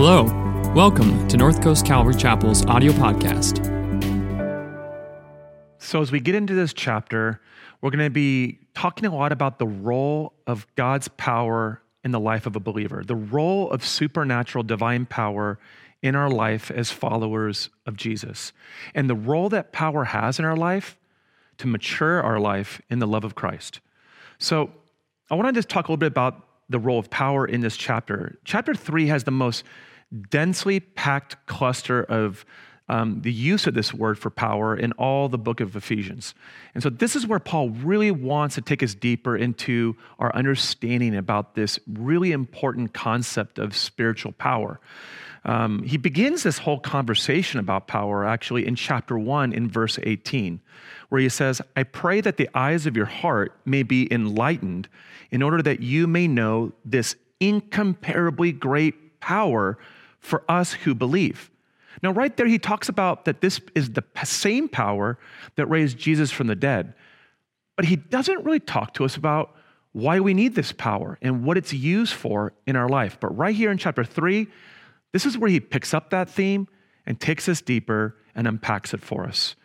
Hello, welcome to North Coast Calvary Chapel's audio podcast. So, as we get into this chapter, we're going to be talking a lot about the role of God's power in the life of a believer, the role of supernatural divine power in our life as followers of Jesus, and the role that power has in our life to mature our life in the love of Christ. So, I want to just talk a little bit about the role of power in this chapter. Chapter three has the most densely packed cluster of um, the use of this word for power in all the book of Ephesians. And so, this is where Paul really wants to take us deeper into our understanding about this really important concept of spiritual power. Um, he begins this whole conversation about power actually in chapter 1 in verse 18, where he says, I pray that the eyes of your heart may be enlightened in order that you may know this incomparably great power for us who believe. Now, right there, he talks about that this is the same power that raised Jesus from the dead. But he doesn't really talk to us about why we need this power and what it's used for in our life. But right here in chapter three, this is where he picks up that theme and takes us deeper and unpacks it for us.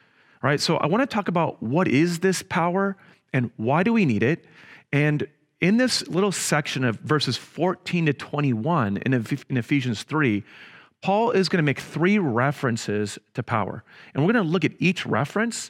All right, so I want to talk about what is this power and why do we need it? And in this little section of verses 14 to 21 in Ephesians 3, Paul is going to make three references to power. And we're going to look at each reference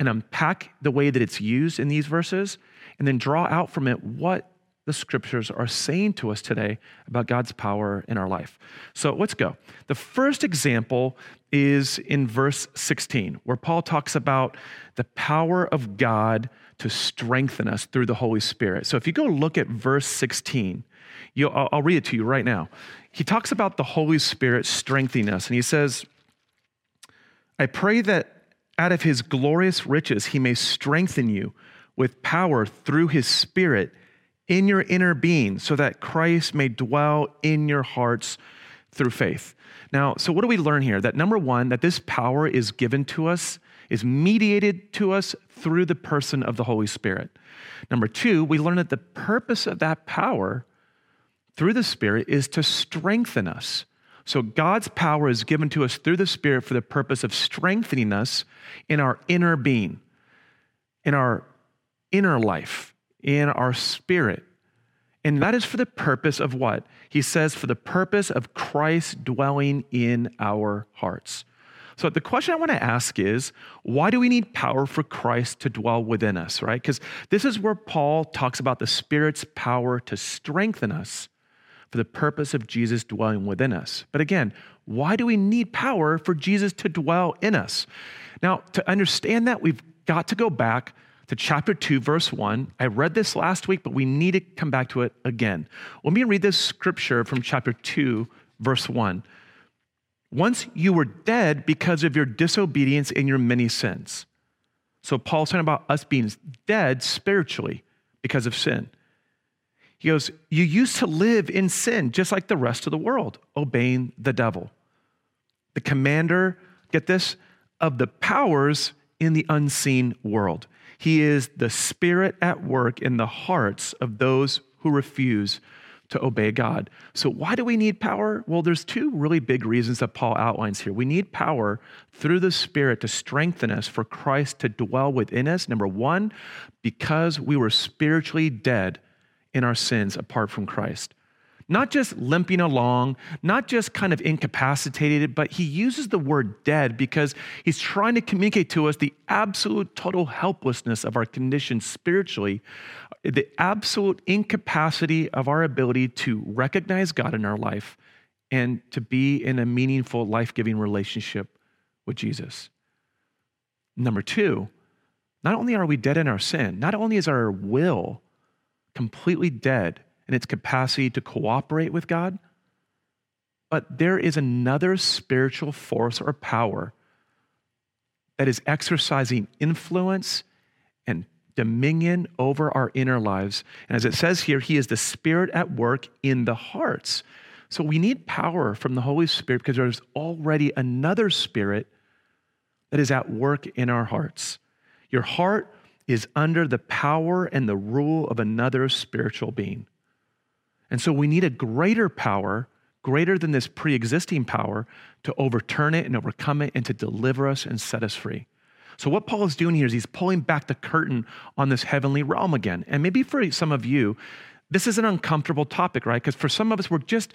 and unpack the way that it's used in these verses, and then draw out from it what the scriptures are saying to us today about God's power in our life. So let's go. The first example is in verse 16, where Paul talks about the power of God to strengthen us through the Holy Spirit. So if you go look at verse 16, I'll, I'll read it to you right now. He talks about the Holy Spirit strengthening us, and he says, I pray that out of his glorious riches he may strengthen you with power through his Spirit in your inner being, so that Christ may dwell in your hearts through faith. Now, so what do we learn here? That number one, that this power is given to us is mediated to us through the person of the Holy Spirit. Number two, we learn that the purpose of that power through the Spirit is to strengthen us. So God's power is given to us through the Spirit for the purpose of strengthening us in our inner being, in our inner life, in our spirit. And that is for the purpose of what? He says, for the purpose of Christ dwelling in our hearts. So the question I want to ask is why do we need power for Christ to dwell within us, right? Because this is where Paul talks about the Spirit's power to strengthen us for the purpose of Jesus dwelling within us. But again, why do we need power for Jesus to dwell in us? Now, to understand that, we've got to go back to chapter 2, verse 1. I read this last week, but we need to come back to it again. Let me read this scripture from chapter 2, verse 1. Once you were dead because of your disobedience and your many sins. So Paul's talking about us being dead spiritually because of sin. He goes, You used to live in sin just like the rest of the world, obeying the devil. The commander, get this, of the powers in the unseen world. He is the spirit at work in the hearts of those who refuse to obey God. So, why do we need power? Well, there's two really big reasons that Paul outlines here. We need power through the Spirit to strengthen us for Christ to dwell within us. Number one, because we were spiritually dead in our sins apart from Christ not just limping along, not just kind of incapacitated, but he uses the word dead because he's trying to communicate to us the absolute total helplessness of our condition spiritually, the absolute incapacity of our ability to recognize God in our life and to be in a meaningful, life giving relationship with Jesus. Number two, not only are we dead in our sin, not only is our will completely dead in its capacity to cooperate with God. But there is another spiritual force or power that is exercising influence and dominion over our inner lives. And as it says here, He is the Spirit at work in the hearts. So we need power from the Holy Spirit because there's already another Spirit that is at work in our hearts. Your heart is under the power and the rule of another spiritual being. And so we need a greater power greater than this pre existing power to overturn it and overcome it and to deliver us and set us free. So, what Paul is doing here is he's pulling back the curtain on this heavenly realm again. And maybe for some of you, this is an uncomfortable topic, right? Because for some of us, we're just,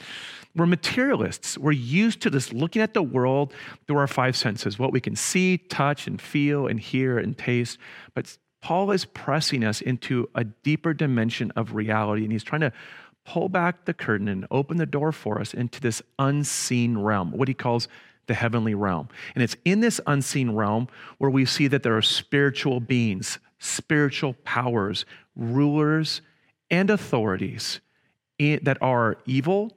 we're materialists. We're used to just looking at the world through our five senses, what we can see, touch, and feel, and hear, and taste. But Paul is pressing us into a deeper dimension of reality, and he's trying to pull back the curtain and open the door for us into this unseen realm, what he calls the heavenly realm. And it's in this unseen realm where we see that there are spiritual beings, spiritual powers, rulers, and authorities that are evil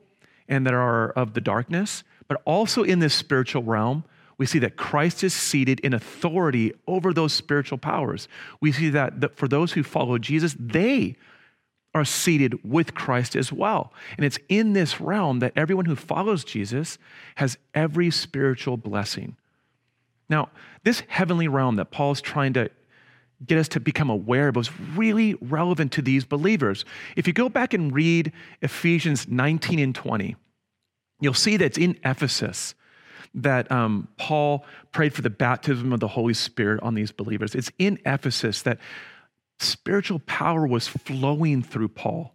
and that are of the darkness. But also in this spiritual realm, we see that Christ is seated in authority over those spiritual powers. We see that, for those who follow Jesus, they are seated with Christ as well. And it's in this realm that everyone who follows Jesus has every spiritual blessing. Now, this heavenly realm that Paul is trying to get us to become aware of was really relevant to these believers. If you go back and read Ephesians 19 and 20, you'll see that it's in Ephesus that um, Paul prayed for the baptism of the Holy Spirit on these believers. It's in Ephesus that spiritual power was flowing through Paul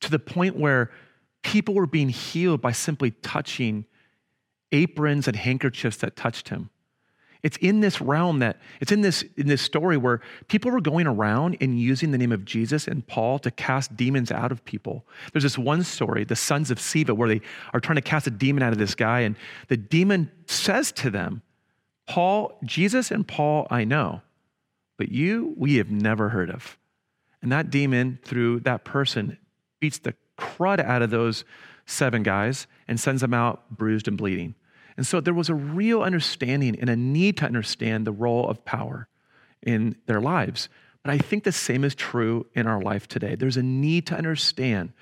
to the point where people were being healed by simply touching aprons and handkerchiefs that touched him. It's in this realm that it's in this in this story where people were going around and using the name of Jesus and Paul to cast demons out of people. There's this one story, the sons of Sceva, where they are trying to cast a demon out of this guy, and the demon says to them, Paul, Jesus and Paul I know, but you we have never heard of. And that demon, through that person, beats the crud out of those seven guys and sends them out bruised and bleeding. And so there was a real understanding and a need to understand the role of power in their lives. But I think the same is true in our life today. There's a need to understand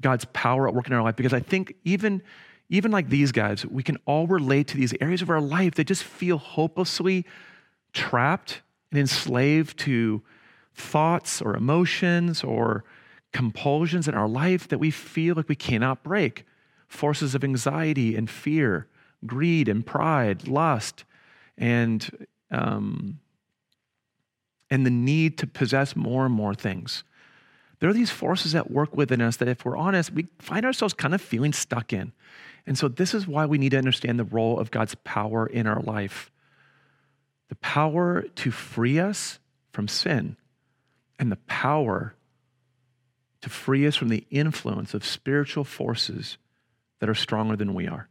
God's power at work in our life because I think even, even like these guys, we can all relate to these areas of our life that just feel hopelessly trapped and enslaved to thoughts or emotions or compulsions in our life that we feel like we cannot break forces of anxiety and fear, greed and pride, lust, and, um, and the need to possess more and more things. There are these forces that work within us that, if we're honest, we find ourselves kind of feeling stuck in. And so, this is why we need to understand the role of God's power in our life the power to free us from sin, and the power to free us from the influence of spiritual forces that are stronger than we are.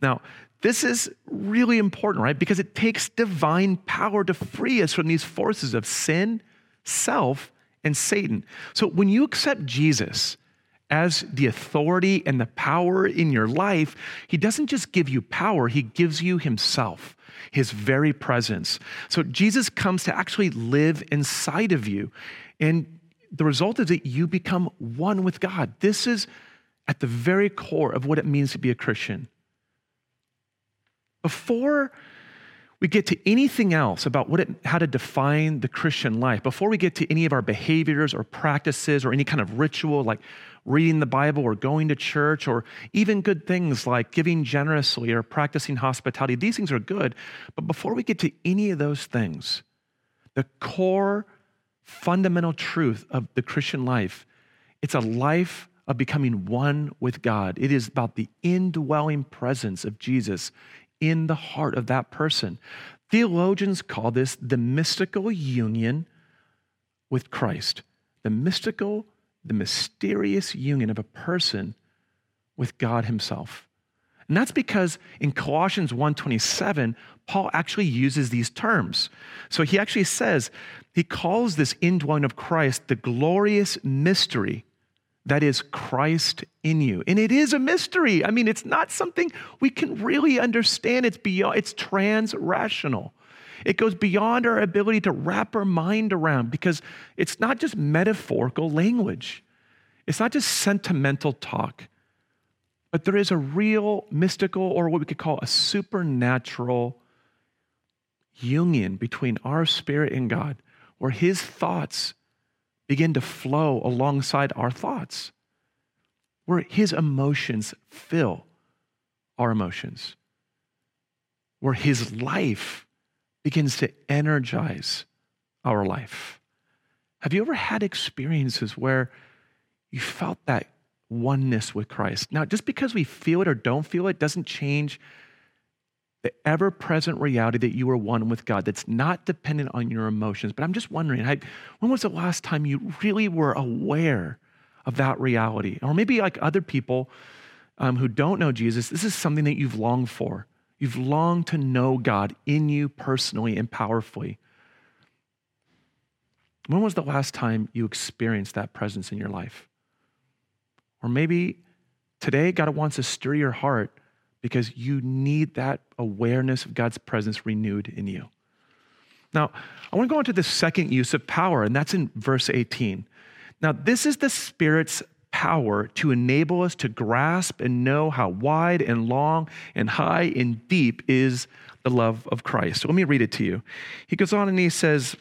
Now, this is really important, right? Because it takes divine power to free us from these forces of sin, self, and Satan. So when you accept Jesus as the authority and the power in your life, he doesn't just give you power, he gives you himself, his very presence. So Jesus comes to actually live inside of you. And the result is that you become one with God. This is at the very core of what it means to be a Christian. Before we get to anything else about what it, how to define the Christian life, before we get to any of our behaviors or practices or any kind of ritual like reading the Bible or going to church or even good things like giving generously or practicing hospitality, these things are good. But before we get to any of those things, the core fundamental truth of the Christian life, it's a life of becoming one with God. It is about the indwelling presence of Jesus in the heart of that person. Theologians call this the mystical union with Christ. The mystical, the mysterious union of a person with God himself. And that's because in Colossians 1:27, Paul actually uses these terms. So he actually says, he calls this indwelling of Christ the glorious mystery that is Christ in you. And it is a mystery. I mean, it's not something we can really understand. It's beyond, it's trans-rational. It goes beyond our ability to wrap our mind around because it's not just metaphorical language. It's not just sentimental talk. But there is a real mystical, or what we could call a supernatural union between our spirit and God, where his thoughts begin to flow alongside our thoughts. where his emotions fill our emotions, where his life begins to energize our life. Have you ever had experiences where you felt that oneness with Christ? Now, just because we feel it or don't feel it doesn't change the ever present reality that you are one with God that's not dependent on your emotions. But I'm just wondering, when was the last time you really were aware of that reality? Or maybe like other people um, who don't know Jesus, this is something that you've longed for. You've longed to know God in you personally and powerfully. When was the last time you experienced that presence in your life? Or maybe today God wants to stir your heart because you need that awareness of God's presence renewed in you. Now, I want to go into the second use of power, and that's in verse 18. Now, this is the Spirit's power to enable us to grasp and know how wide and long and high and deep is the love of Christ. So let me read it to you. He goes on and he says,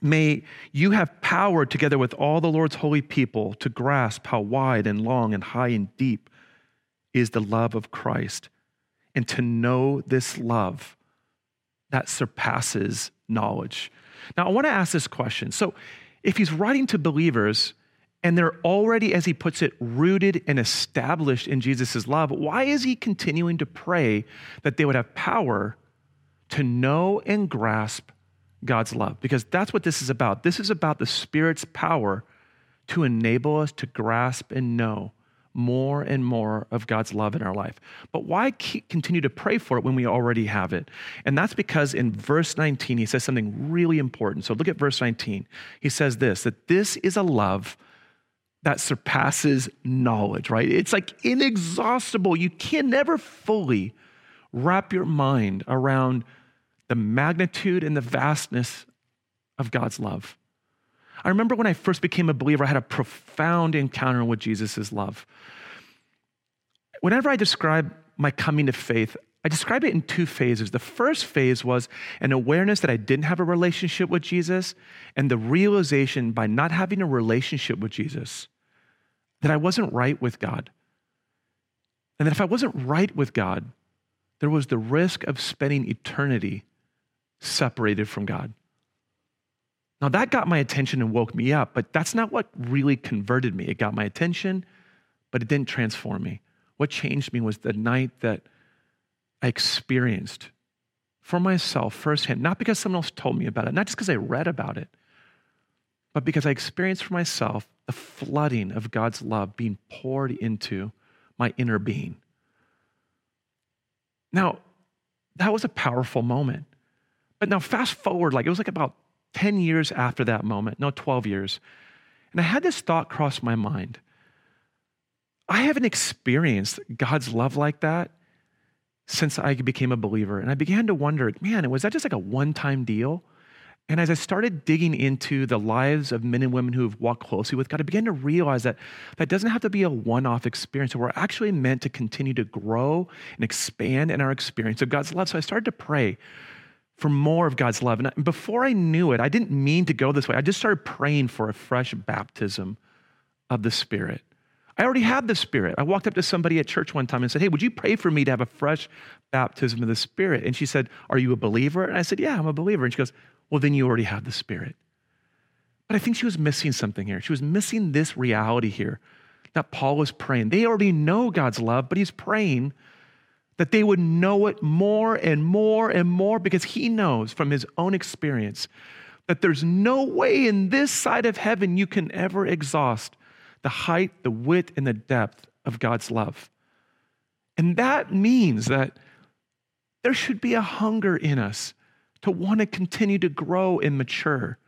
May you have power together with all the Lord's holy people to grasp how wide and long and high and deep is the love of Christ, and to know this love that surpasses knowledge. Now, I want to ask this question. So, if he's writing to believers and they're already, as he puts it, rooted and established in Jesus' love, why is he continuing to pray that they would have power to know and grasp God's love? Because that's what this is about. This is about the Spirit's power to enable us to grasp and know more and more of God's love in our life. But why continue to pray for it when we already have it? And that's because in verse 19, he says something really important. So look at verse 19. He says this that this is a love that surpasses knowledge, right? It's like inexhaustible. You can never fully wrap your mind around the magnitude and the vastness of God's love. I remember when I first became a believer, I had a profound encounter with Jesus' love. Whenever I describe my coming to faith, I describe it in two phases. The first phase was an awareness that I didn't have a relationship with Jesus, and the realization by not having a relationship with Jesus that I wasn't right with God. And that if I wasn't right with God, there was the risk of spending eternity separated from God. Now, that got my attention and woke me up, but that's not what really converted me. It got my attention, but it didn't transform me. What changed me was the night that I experienced for myself firsthand, not because someone else told me about it, not just because I read about it, but because I experienced for myself the flooding of God's love being poured into my inner being. Now, that was a powerful moment. But now, fast forward, like it was like about 10 years after that moment, no, 12 years. And I had this thought cross my mind. I haven't experienced God's love like that since I became a believer. And I began to wonder, man, was that just like a one time deal? And as I started digging into the lives of men and women who have walked closely with God, I began to realize that that doesn't have to be a one off experience. We're actually meant to continue to grow and expand in our experience of God's love. So I started to pray for more of God's love. And before I knew it, I didn't mean to go this way. I just started praying for a fresh baptism of the Spirit. I already had the Spirit. I walked up to somebody at church one time and said, Hey, would you pray for me to have a fresh baptism of the Spirit? And she said, Are you a believer? And I said, Yeah, I'm a believer. And she goes, Well, then you already have the Spirit. But I think she was missing something here. She was missing this reality here that Paul was praying. They already know God's love, but he's praying that they would know it more and more and more because he knows from his own experience that there's no way in this side of heaven you can ever exhaust the height, the width, and the depth of God's love. And that means that there should be a hunger in us to want to continue to grow and mature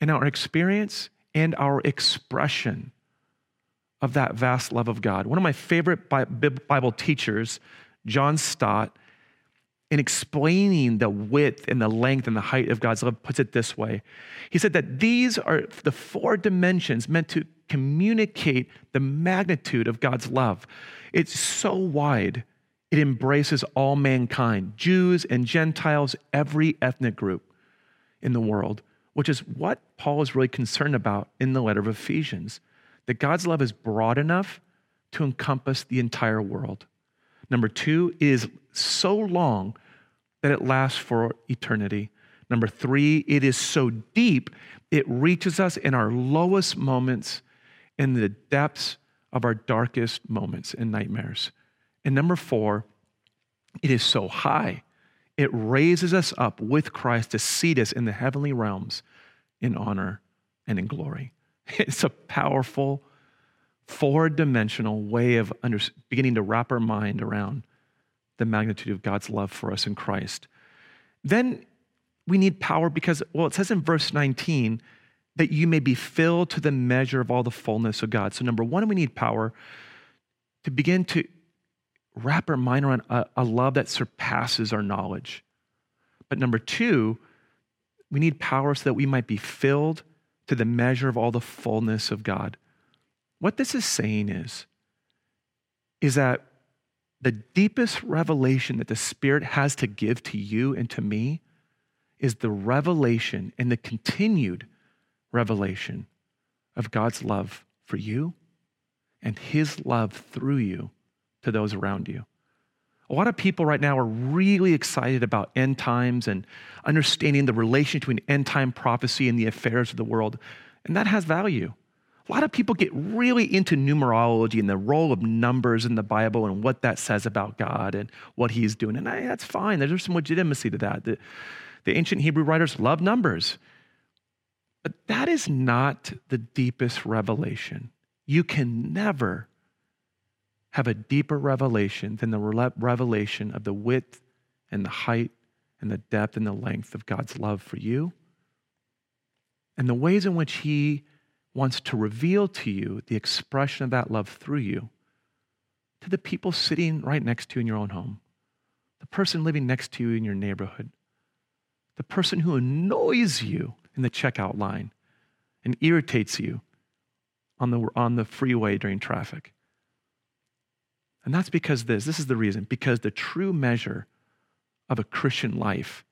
in our experience and our expression of that vast love of God. One of my favorite Bible teachers, John Stott, in explaining the width and the length and the height of God's love, puts it this way. He said that these are the four dimensions meant to communicate the magnitude of God's love. It's so wide, it embraces all mankind, Jews and Gentiles, every ethnic group in the world, which is what Paul is really concerned about in the letter of Ephesians that God's love is broad enough to encompass the entire world. Number two, is so long that it lasts for eternity. Number three, it is so deep, it reaches us in our lowest moments, in the depths of our darkest moments and nightmares. And number four, it is so high, it raises us up with Christ to seat us in the heavenly realms in honor and in glory. It's a powerful, four dimensional way of under, beginning to wrap our mind around the magnitude of God's love for us in Christ. Then we need power because, well, it says in verse 19 that you may be filled to the measure of all the fullness of God. So, number one, we need power to begin to wrap our mind around a, a love that surpasses our knowledge. But number two, we need power so that we might be filled to the measure of all the fullness of God. What this is saying is, is that the deepest revelation that the Spirit has to give to you and to me is the revelation and the continued revelation of God's love for you and His love through you to those around you. A lot of people right now are really excited about end times and understanding the relation between end time prophecy and the affairs of the world, and that has value. A lot of people get really into numerology and the role of numbers in the Bible and what that says about God and what He's doing. And that's fine. There's some legitimacy to that. The, the ancient Hebrew writers love numbers. But that is not the deepest revelation. You can never have a deeper revelation than the revelation of the width and the height and the depth and the length of God's love for you and the ways in which He wants to reveal to you the expression of that love through you to the people sitting right next to you in your own home, the person living next to you in your neighborhood, the person who annoys you in the checkout line and irritates you on the, on the freeway during traffic. And that's because this, this is the reason, because the true measure of a Christian life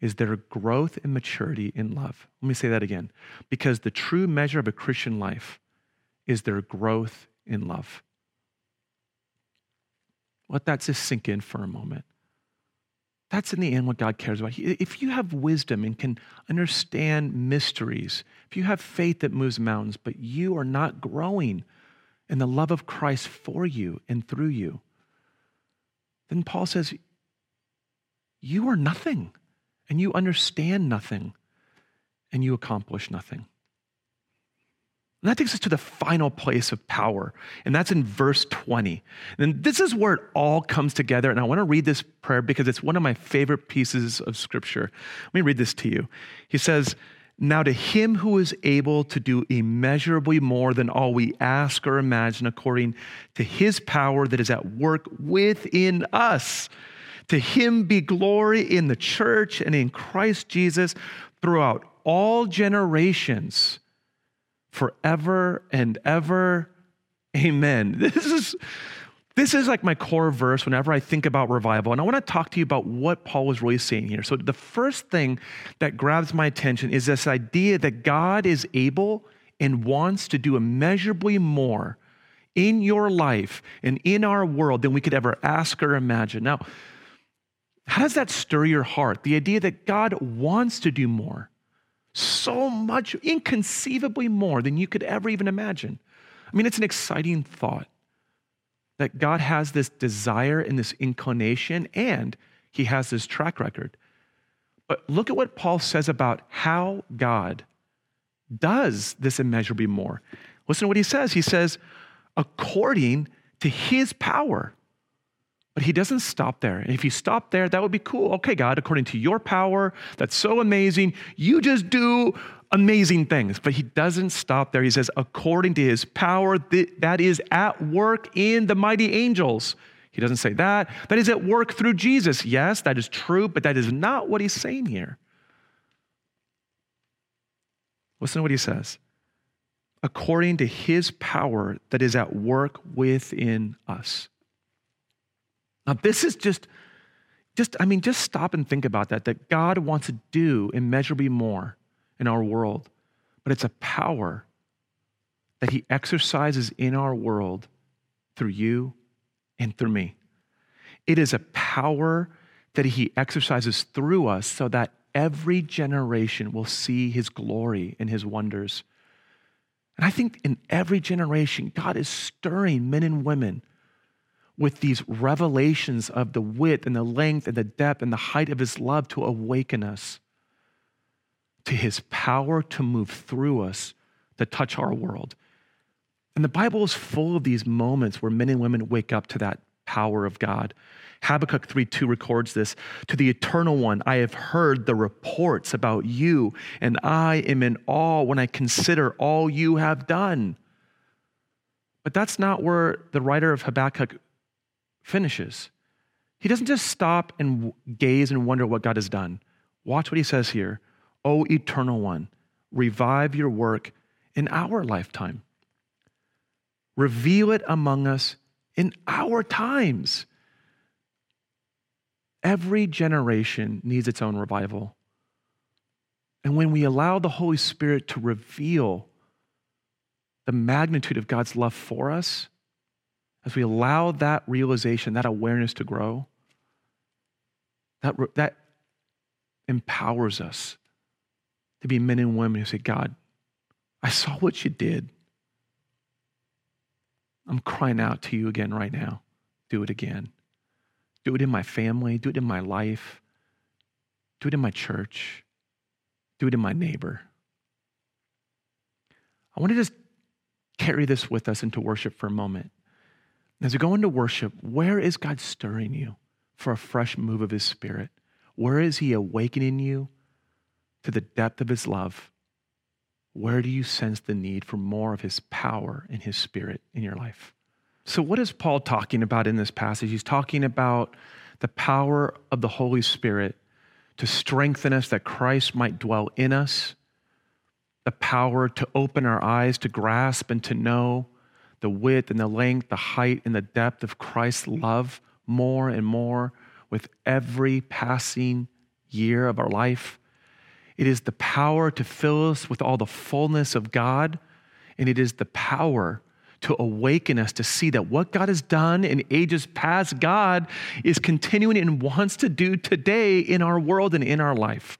is their growth and maturity in love. Let me say that again. Because the true measure of a Christian life is their growth in love. Let that just sink in for a moment. That's in the end what God cares about. If you have wisdom and can understand mysteries, if you have faith that moves mountains, but you are not growing and the love of Christ for you and through you, then Paul says, You are nothing, and you understand nothing, and you accomplish nothing. And that takes us to the final place of power, and that's in verse 20. And this is where it all comes together. And I want to read this prayer because it's one of my favorite pieces of scripture. Let me read this to you. He says, now, to him who is able to do immeasurably more than all we ask or imagine, according to his power that is at work within us, to him be glory in the church and in Christ Jesus throughout all generations, forever and ever. Amen. This is this is like my core verse whenever I think about revival. And I want to talk to you about what Paul was really saying here. So, the first thing that grabs my attention is this idea that God is able and wants to do immeasurably more in your life and in our world than we could ever ask or imagine. Now, how does that stir your heart? The idea that God wants to do more, so much, inconceivably more than you could ever even imagine. I mean, it's an exciting thought that God has this desire and this inclination, and he has this track record. But look at what Paul says about how God does this immeasurably more. Listen to what he says. He says, according to his power. But he doesn't stop there. If he stopped there, that would be cool. Okay, God, according to your power, that's so amazing, you just do amazing things. But he doesn't stop there. He says, according to his power that is at work in the mighty angels. He doesn't say that. That is at work through Jesus. Yes, that is true, but that is not what he's saying here. Listen to what he says. According to his power that is at work within us. Now, this is just, just, I mean, just stop and think about that, that God wants to do immeasurably more in our world, but it's a power that He exercises in our world through you and through me. It is a power that he exercises through us so that every generation will see his glory and his wonders. And I think in every generation, God is stirring men and women with these revelations of the width and the length and the depth and the height of his love to awaken us to his power to move through us to touch our world. And the Bible is full of these moments where men and women wake up to that power of God. Habakkuk 3 2 records this To the eternal one, I have heard the reports about you, and I am in awe when I consider all you have done. But that's not where the writer of Habakkuk finishes. He doesn't just stop and gaze and wonder what God has done. Watch what he says here O eternal one, revive your work in our lifetime. Reveal it among us in our times. Every generation needs its own revival. And when we allow the Holy Spirit to reveal the magnitude of God's love for us, as we allow that realization, that awareness to grow, that, that empowers us to be men and women who say, God, I saw what you did. I'm crying out to you again right now. Do it again. Do it in my family. Do it in my life. Do it in my church. Do it in my neighbor. I want to just carry this with us into worship for a moment. As we go into worship, where is God stirring you for a fresh move of His Spirit? Where is He awakening you to the depth of His love? Where do you sense the need for more of His power and His Spirit in your life? So, what is Paul talking about in this passage? He's talking about the power of the Holy Spirit to strengthen us that Christ might dwell in us, the power to open our eyes to grasp and to know the width and the length, the height and the depth of Christ's love more and more with every passing year of our life. It is the power to fill us with all the fullness of God, and it is the power to awaken us to see that what God has done in ages past, God is continuing and wants to do today in our world and in our life.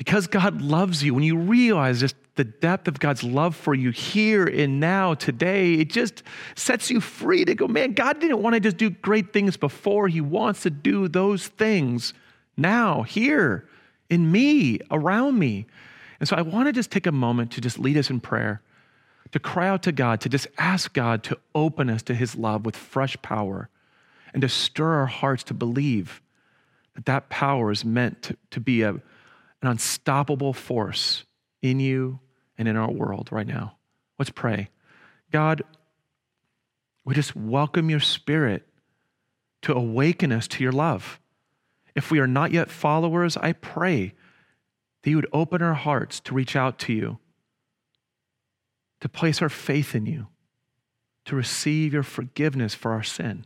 Because God loves you, when you realize just the depth of God's love for you here and now, today, it just sets you free to go, man, God didn't want to just do great things before. He wants to do those things now, here, in me, around me. And so I want to just take a moment to just lead us in prayer, to cry out to God, to just ask God to open us to his love with fresh power and to stir our hearts to believe that that power is meant to, to be a, an unstoppable force in you and in our world right now. Let's pray. God, we just welcome your spirit to awaken us to your love. If we are not yet followers, I pray that you would open our hearts to reach out to you, to place our faith in you, to receive your forgiveness for our sin.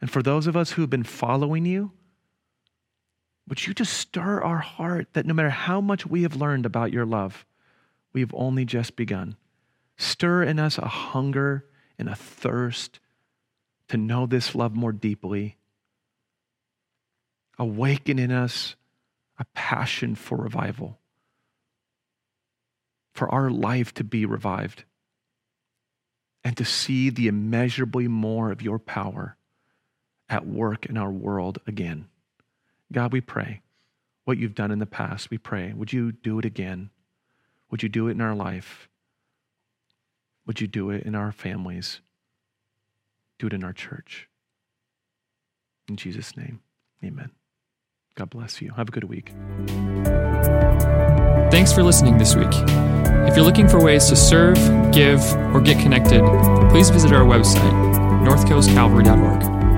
And for those of us who have been following you, would you just stir our heart that no matter how much we have learned about your love, we have only just begun. Stir in us a hunger and a thirst to know this love more deeply. Awaken in us a passion for revival, for our life to be revived, and to see the immeasurably more of your power at work in our world again. God, we pray what you've done in the past. We pray, would you do it again? Would you do it in our life? Would you do it in our families? Do it in our church. In Jesus' name, amen. God bless you. Have a good week. Thanks for listening this week. If you're looking for ways to serve, give, or get connected, please visit our website, northcoastcalvary.org.